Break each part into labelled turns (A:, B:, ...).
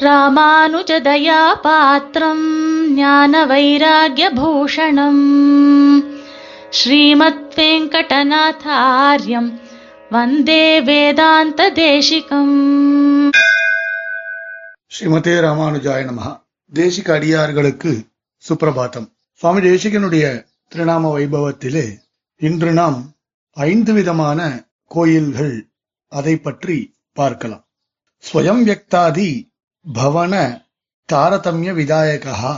A: ராமானுஜதயா பாத்திரம் ஞான வைராகியபூஷணம் ஸ்ரீமத் வெங்கடநாதாரியம் வந்தே வேதாந்த தேசிகம்
B: ஸ்ரீமதே ராமானுஜாய நமகா தேசிக அடியார்களுக்கு சுப்பிரபாதம் சுவாமி தேசிகனுடைய திருநாம வைபவத்திலே இன்று நாம் ஐந்து விதமான கோயில்கள் அதை பற்றி பார்க்கலாம். ஸ்வயம் வியக்தாதி பவன தாரதமிய விதாயகா.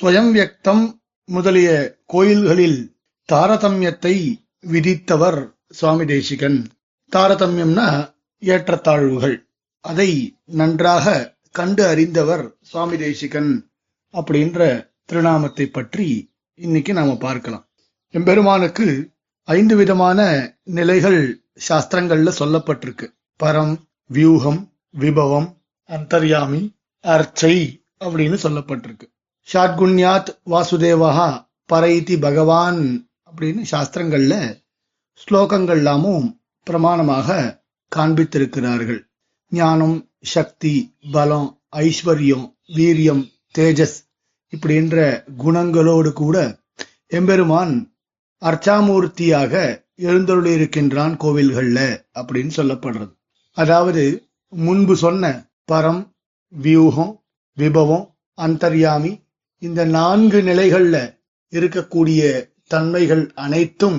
B: ஸ்வயம் வியக்தம் முதலிய கோயில்களில் தாரதமியத்தை விதித்தவர் சுவாமி தேசிகன். தாரதமியம்னா ஏற்றத்தாழ்வுகள். அதை நன்றாக கண்டு அறிந்தவர் சுவாமி தேசிகன் அப்படின்ற திருநாமத்தை பற்றி இன்னைக்கு நாம பார்க்கலாம். எம்பெருமானுக்கு ஐந்து விதமான நிலைகள் சாஸ்திரங்கள்ல சொல்லப்பட்டிருக்கு. பரம் வியூகம் விபவம் அந்தர்யாமி அர்ச்சை அப்படின்னு சொல்லப்பட்டிருக்கு. ஷாட்குண்யாத் வாசுதேவஹா பரைதி பகவான் அப்படின்னு சாஸ்திரங்கள்ல ஸ்லோகங்கள்லாமும் பிரமாணமாக காண்பித்திருக்கிறார்கள். ஞானம் சக்தி பலம் ஐஸ்வர்யம் வீரியம் தேஜஸ் இப்படின்ற குணங்களோடு கூட எம்பெருமான் அர்ச்சாமூர்த்தியாக எழுந்தருளியிருக்கின்றான் கோவில்கள்ல அப்படின்னு சொல்லப்படுறது. அதாவது முன்பு சொன்ன பரம் வியூகம் விபவம் அந்தர்யாமி இந்த நான்கு நிலைகள்ல இருக்கக்கூடிய தன்மைகள் அனைத்தும்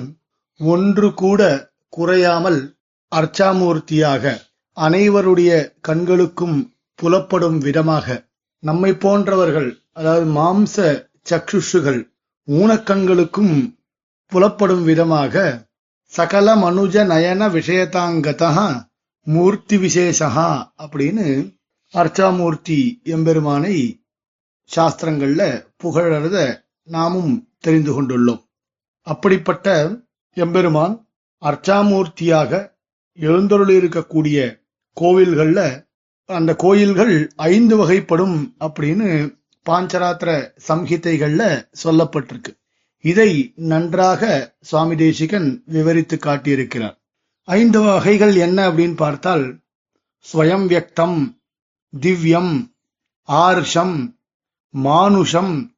B: ஒன்று கூட குறையாமல் அர்ச்சாமூர்த்தியாக அனைவருடைய கண்களுக்கும் புலப்படும் விதமாக நம்மை போன்றவர்கள் அதாவது மாம்ச சக்ஷுஷுகள் ஊனக்கண்களுக்கும் புலப்படும் விதமாக சகல மனுஜ நயன விஷயதாங்கதா மூர்த்தி விசேஷா அப்படின்னு அர்ச்சாமூர்த்தி எம்பெருமானை சாஸ்திரங்கள்ல புகழறத நாமும் தெரிந்து கொண்டுள்ளோம். அப்படிப்பட்ட எம்பெருமான் அர்ச்சாமூர்த்தியாக எழுந்தருளி இருக்கக்கூடிய கோவில்கள்ல அந்த கோயில்கள் ஐந்து வகைப்படும் அப்படின்னு பாஞ்சராத்திர சம்ஹிதைகள்ல சொல்லப்பட்டிருக்கு. இதை நன்றாக சுவாமி தேசிகன் விவரித்து காட்டியிருக்கிறார். ஐந்து வகைகள் என்ன அப்படின்னு பார்த்தால் ஸ்வயம் வியக்தம் திவ்யம் ஆர்ஷம் மானுஷம்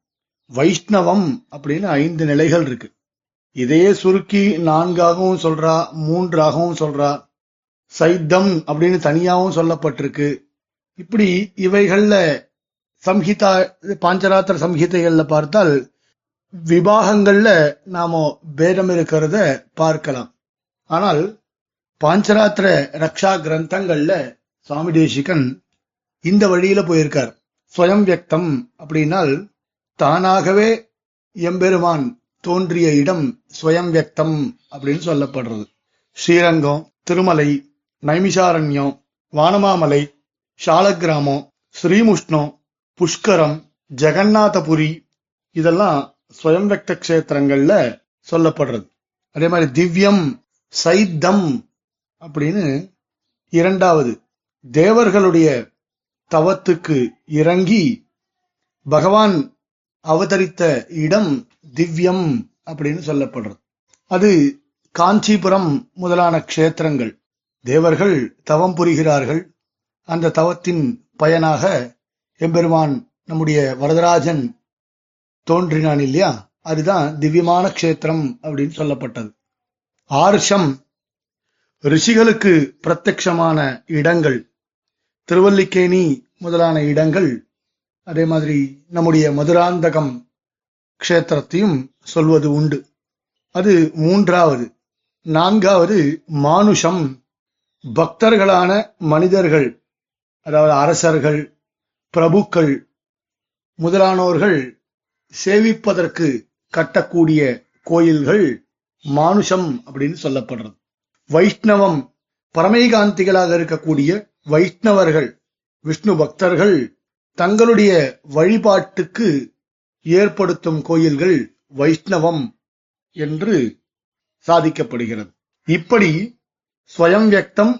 B: வைஷ்ணவம் அப்படின்னு ஐந்து நிலைகள் இருக்கு. இதையே சுருக்கி நான்காகவும் சொல்றா மூன்றாகவும் சொல்றா. சைத்தம் அப்படின்னு தனியாகவும் சொல்லப்பட்டிருக்கு. இப்படி இவைகள்ல சம்ஹிதா பாஞ்சராத்திர சம்ஹிதைகள்ல பார்த்தால் விபாகங்கள்ல நாம பேதம் இருக்கிறத பார்க்கலாம். ஆனால் பாஞ்சராத்திர ரக்ஷா கிரந்தங்கள்ல சுவாமி தேசிகன் இந்த வழியில போயிருக்கார். ஸ்வயம் வியக்தம் அப்படின்னால் தானாகவே எம்பெருமான் தோன்றிய இடம் ஸ்வயம் வியக்தம் அப்படின்னு சொல்லப்படுறது. ஸ்ரீரங்கம் திருமலை நைமிஷாரண்யம் வானமாமலை சாலக்கிராமம் ஸ்ரீமுஷ்ணம் புஷ்கரம் ஜெகநாதபுரி இதெல்லாம் ஸ்வயம் வியக்த கஷேத்திரங்கள்ல சொல்லப்படுறது. அதே மாதிரி திவ்யம் சைத்தம் அப்படின்னு இரண்டாவது தேவர்களுடைய தவத்துக்கு இறங்கி பகவான் அவதரித்த இடம் திவ்யம் அப்படின்னு சொல்லப்படுறது. அது காஞ்சிபுரம் முதலான க்ஷேத்திரங்கள். தேவர்கள் தவம் புரிகிறார்கள். அந்த தவத்தின் பயனாக எம்பெருமான் நம்முடைய வரதராஜன் தோன்றினான் இல்லையா? அதுதான் திவ்யமான க்ஷேத்திரம் அப்படின்னு சொல்லப்பட்டது. ஆர்ஷம் ரிஷிகளுக்கு பிரத்யக்ஷமான இடங்கள். திருவல்லிக்கேணி முதலான இடங்கள் அதே மாதிரி நம்முடைய மதுராந்தகம் க்ஷேத்திரத்தையும் சொல்வது உண்டு. அது மூன்றாவது. நான்காவது மானுஷம் பக்தர்களான மனிதர்கள் அதாவது அரசர்கள் பிரபுக்கள் முதலானோர்கள் சேவிப்பதற்கு கட்டக்கூடிய கோயில்கள் மானுஷம் அப்படின்னு சொல்லப்படுறது. வைஷ்ணவம் பரமைகாந்திகளாக இருக்கக்கூடிய வைஷ்ணவர்கள் விஷ்ணு பக்தர்கள் தங்களுடைய வழிபாட்டுக்கு ஏற்படுத்தும் கோயில்கள் வைஷ்ணவம் என்று சாதிக்கப்படுகிறது. இப்படி ஸ்வயம் வியக்தம்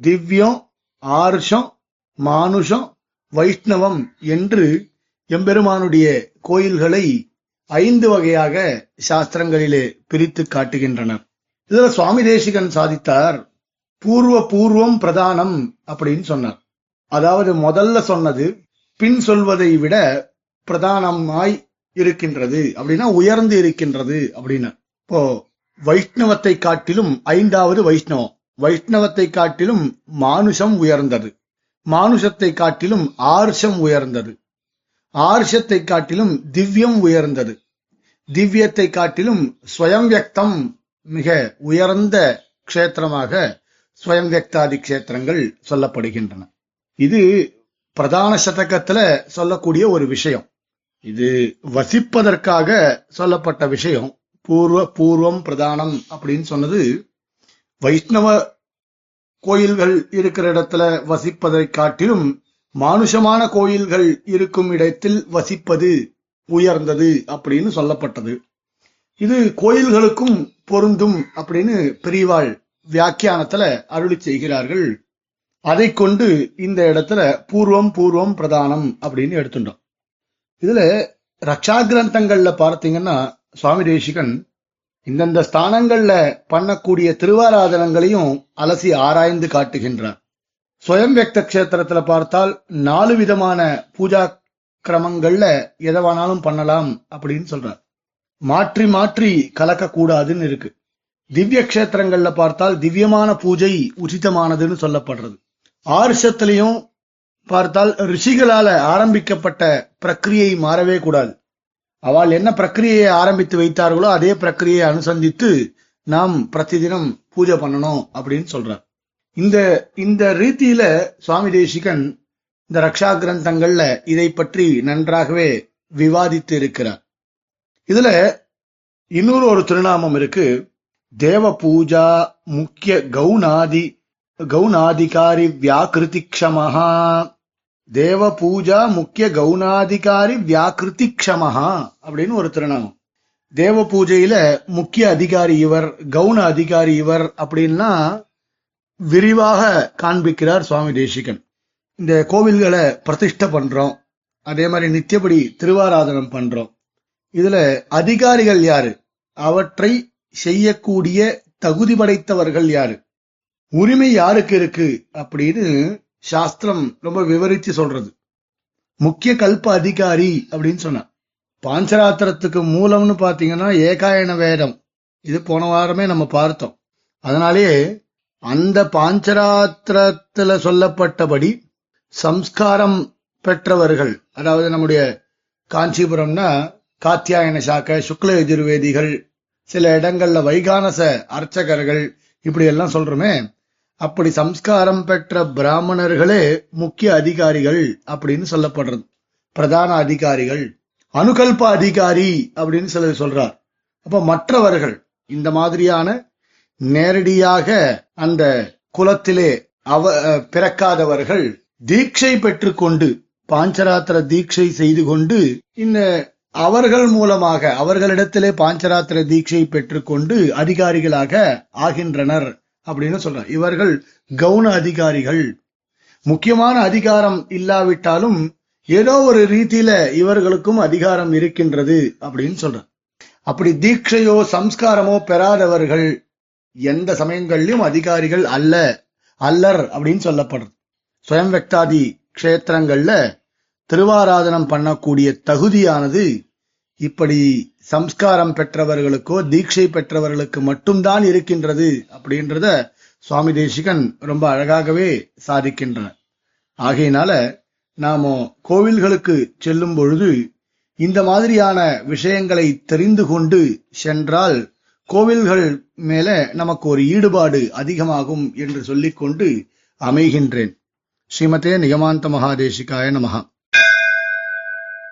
B: திவ்யம் ஆர்ஷம் மானுஷம் வைஷ்ணவம் என்று எம்பெருமானுடைய கோயில்களை ஐந்து வகையாக சாஸ்திரங்களிலே பிரித்து காட்டுகின்றனர். இதுல சுவாமி தேசிகன் சாதித்தார் பூர்வ பூர்வம் பிரதானம் அப்படின்னு சொன்னார். அதாவது முதல்ல சொன்னது பின் சொல்வதை விட பிரதானமாய் இருக்கின்றது அப்படின்னா உயர்ந்து இருக்கின்றது அப்படின்னு இப்போ வைஷ்ணவத்தை காட்டிலும் ஐந்தாவது வைஷ்ணவம் வைஷ்ணவத்தை காட்டிலும் மானுஷம் உயர்ந்தது மானுஷத்தை காட்டிலும் ஆர்ஷம் உயர்ந்தது ஆர்ஷத்தை காட்டிலும் திவ்யம் உயர்ந்தது திவ்யத்தை காட்டிலும் ஸ்வயம் வியக்தம் மிக உயர்ந்த க்ஷேத்திரமாக ஸ்வயம் வியக்தாதி க்ஷேத்திரங்கள் சொல்லப்படுகின்றன. இது பிரதான சதகத்துல சொல்லக்கூடிய ஒரு விஷயம். இது வசிப்பதற்காக சொல்லப்பட்ட விஷயம். பூர்வ பூர்வம் பிரதானம் அப்படின்னு சொன்னது வைஷ்ணவ கோயில்கள் இருக்கிற இடத்துல வசிப்பதை காட்டிலும் மானுஷமான கோயில்கள் இருக்கும் இடத்தில் வசிப்பது உயர்ந்தது அப்படின்னு சொல்லப்பட்டது. இது கோயில்களுக்கும் பொருந்தும் அப்படின்னு பெரியவாள் வியாக்கியானத்துல அருளி செய்கிறார்கள். அதை கொண்டு இந்த இடத்துல பூர்வம் பூர்வம் பிரதானம் அப்படின்னு எடுத்துட்டோம். இதுல ரக்ஷா கிரந்தங்கள்ல பார்த்தீங்கன்னா சுவாமி தேசிகன் இந்தந்த ஸ்தானங்கள்ல பண்ணக்கூடிய திருவாராதனங்களையும் அலசி ஆராய்ந்து காட்டுகின்றார். சுயம் வியக்த கஷேத்திரத்துல பார்த்தால் நாலு விதமான பூஜா கிரமங்கள்ல எதை வேணாலும் பண்ணலாம் அப்படின்னு சொல்றார். மாற்றி மாற்றி கலக்கக்கூடாதுன்னு இருக்கு. திவ்ய கஷேத்திரங்கள்ல பார்த்தால் திவ்யமான பூஜை உச்சிதமானதுன்னு சொல்லப்படுறது. ஆர்ஷத்திலையும் பார்த்தால் ரிஷிகளால ஆரம்பிக்கப்பட்ட பிரக்கிரியை மாறவே கூடாது. அவள் என்ன பிரக்கிரியை ஆரம்பித்து வைத்தார்களோ அதே பிரக்கிரியை அனுசந்தித்து நாம் பிரதிதினம் பூஜை பண்ணணும் அப்படின்னு சொல்றார். இந்த இந்த ரீதியில சுவாமி தேசிகன் இந்த ரக்ஷா கிரந்தங்கள்ல இதை பற்றி நன்றாகவே விவாதித்து இருக்கிறார். இதுல இன்னொரு ஒரு திருநாமம் இருக்கு. தேவ பூஜா முக்கிய கௌனாதி கௌனாதிகாரி வியாக்கிருதி க்ஷமஹா தேவ பூஜா முக்கிய கவுனாதிகாரி வியாக்கிருதி க்ஷமஹா அப்படின்னு ஒரு திருநாமம். தேவ பூஜையில முக்கிய அதிகாரி இவர் கவுன அதிகாரி இவர் அப்படின்னா விரிவாக காண்பிக்கிறார் சுவாமி தேசிகன். இந்த கோவில்களை பிரதிஷ்டை பண்றோம். அதே மாதிரி நித்தியபடி திருவாராதனம் பண்றோம். இதுல அதிகாரிகள் யாரு? அவற்றை செய்யக்கூடிய தகுதி படைத்தவர்கள் யாரு? உரிமை யாருக்கு இருக்கு? அப்படின்னு சாஸ்திரம் ரொம்ப விவரித்து சொல்றது. முக்கிய கல்ப அதிகாரி அப்படின்னு சொன்ன பாஞ்சராத்திரத்துக்கு மூலம்னு பாத்தீங்கன்னா ஏகாயன வேதம். இது போன வாரமே நம்ம பார்த்தோம். அதனாலேயே அந்த பாஞ்சராத்திரத்துல சொல்லப்பட்டபடி சம்ஸ்காரம் பெற்றவர்கள் அதாவது நம்முடைய காஞ்சிபுரம்னா காத்தியாயன சாக்க சுக்ல எதிர்வேதிகள் சில இடங்கள்ல வைகானச அர்ச்சகர்கள் இப்படி எல்லாம் சொல்றோமே. அப்படி சம்ஸ்காரம் பெற்ற பிராமணர்களே முக்கிய அதிகாரிகள் அப்படின்னு சொல்லப்படுறது. பிரதான அதிகாரிகள் அனுகல்ப அதிகாரி அப்படின்னு சிலர் சொல்றார். அப்ப மற்றவர்கள் இந்த மாதிரியான நேரடியாக அந்த குலத்திலே அவ பிறக்காதவர்கள் தீட்சை பெற்றுக்கொண்டு பாஞ்சராத்திர தீட்சை செய்து கொண்டு இந்த அவர்கள் மூலமாக அவர்களிடத்திலே பாஞ்சராத்திர தீட்சை பெற்றுக்கொண்டு அதிகாரிகளாக ஆகின்றனர் அப்படின்னு சொல்றார் இவர்கள் கவுன அதிகாரிகள். முக்கியமான அதிகாரம் இல்லாவிட்டாலும் ஏதோ ஒரு ரீதியில இவர்களுக்கும் அதிகாரம் இருக்கின்றது அப்படின்னு சொல்றார் அப்படி தீட்சையோ சம்ஸ்காரமோ பெறாதவர்கள் எந்த சமயங்கள்லயும் அதிகாரிகள் அல்ல அல்லர் அப்படின்னு சொல்லப்படுறது சுயம் வெக்தாதி க்ஷேத்திரங்கள்ல திருவாராதனம் பண்ணக்கூடிய தகுதியானது இப்படி சம்ஸ்காரம் பெற்றவர்களுக்கோ தீட்சை பெற்றவர்களுக்கு மட்டும்தான் இருக்கின்றது அப்படின்றத சுவாமி தேசிகன் ரொம்ப அழகாகவே சாதிக்கின்றனர். ஆகையினால நாம கோவில்களுக்கு செல்லும் பொழுது இந்த மாதிரியான விஷயங்களை தெரிந்து கொண்டு சென்றால் கோவில்கள் மேல நமக்கு ஒரு ஈடுபாடு அதிகமாகும் என்று சொல்லிக்கொண்டு அமைகின்றேன். ஸ்ரீமதே நிகமாந்த மகாதேசிகாய நமகா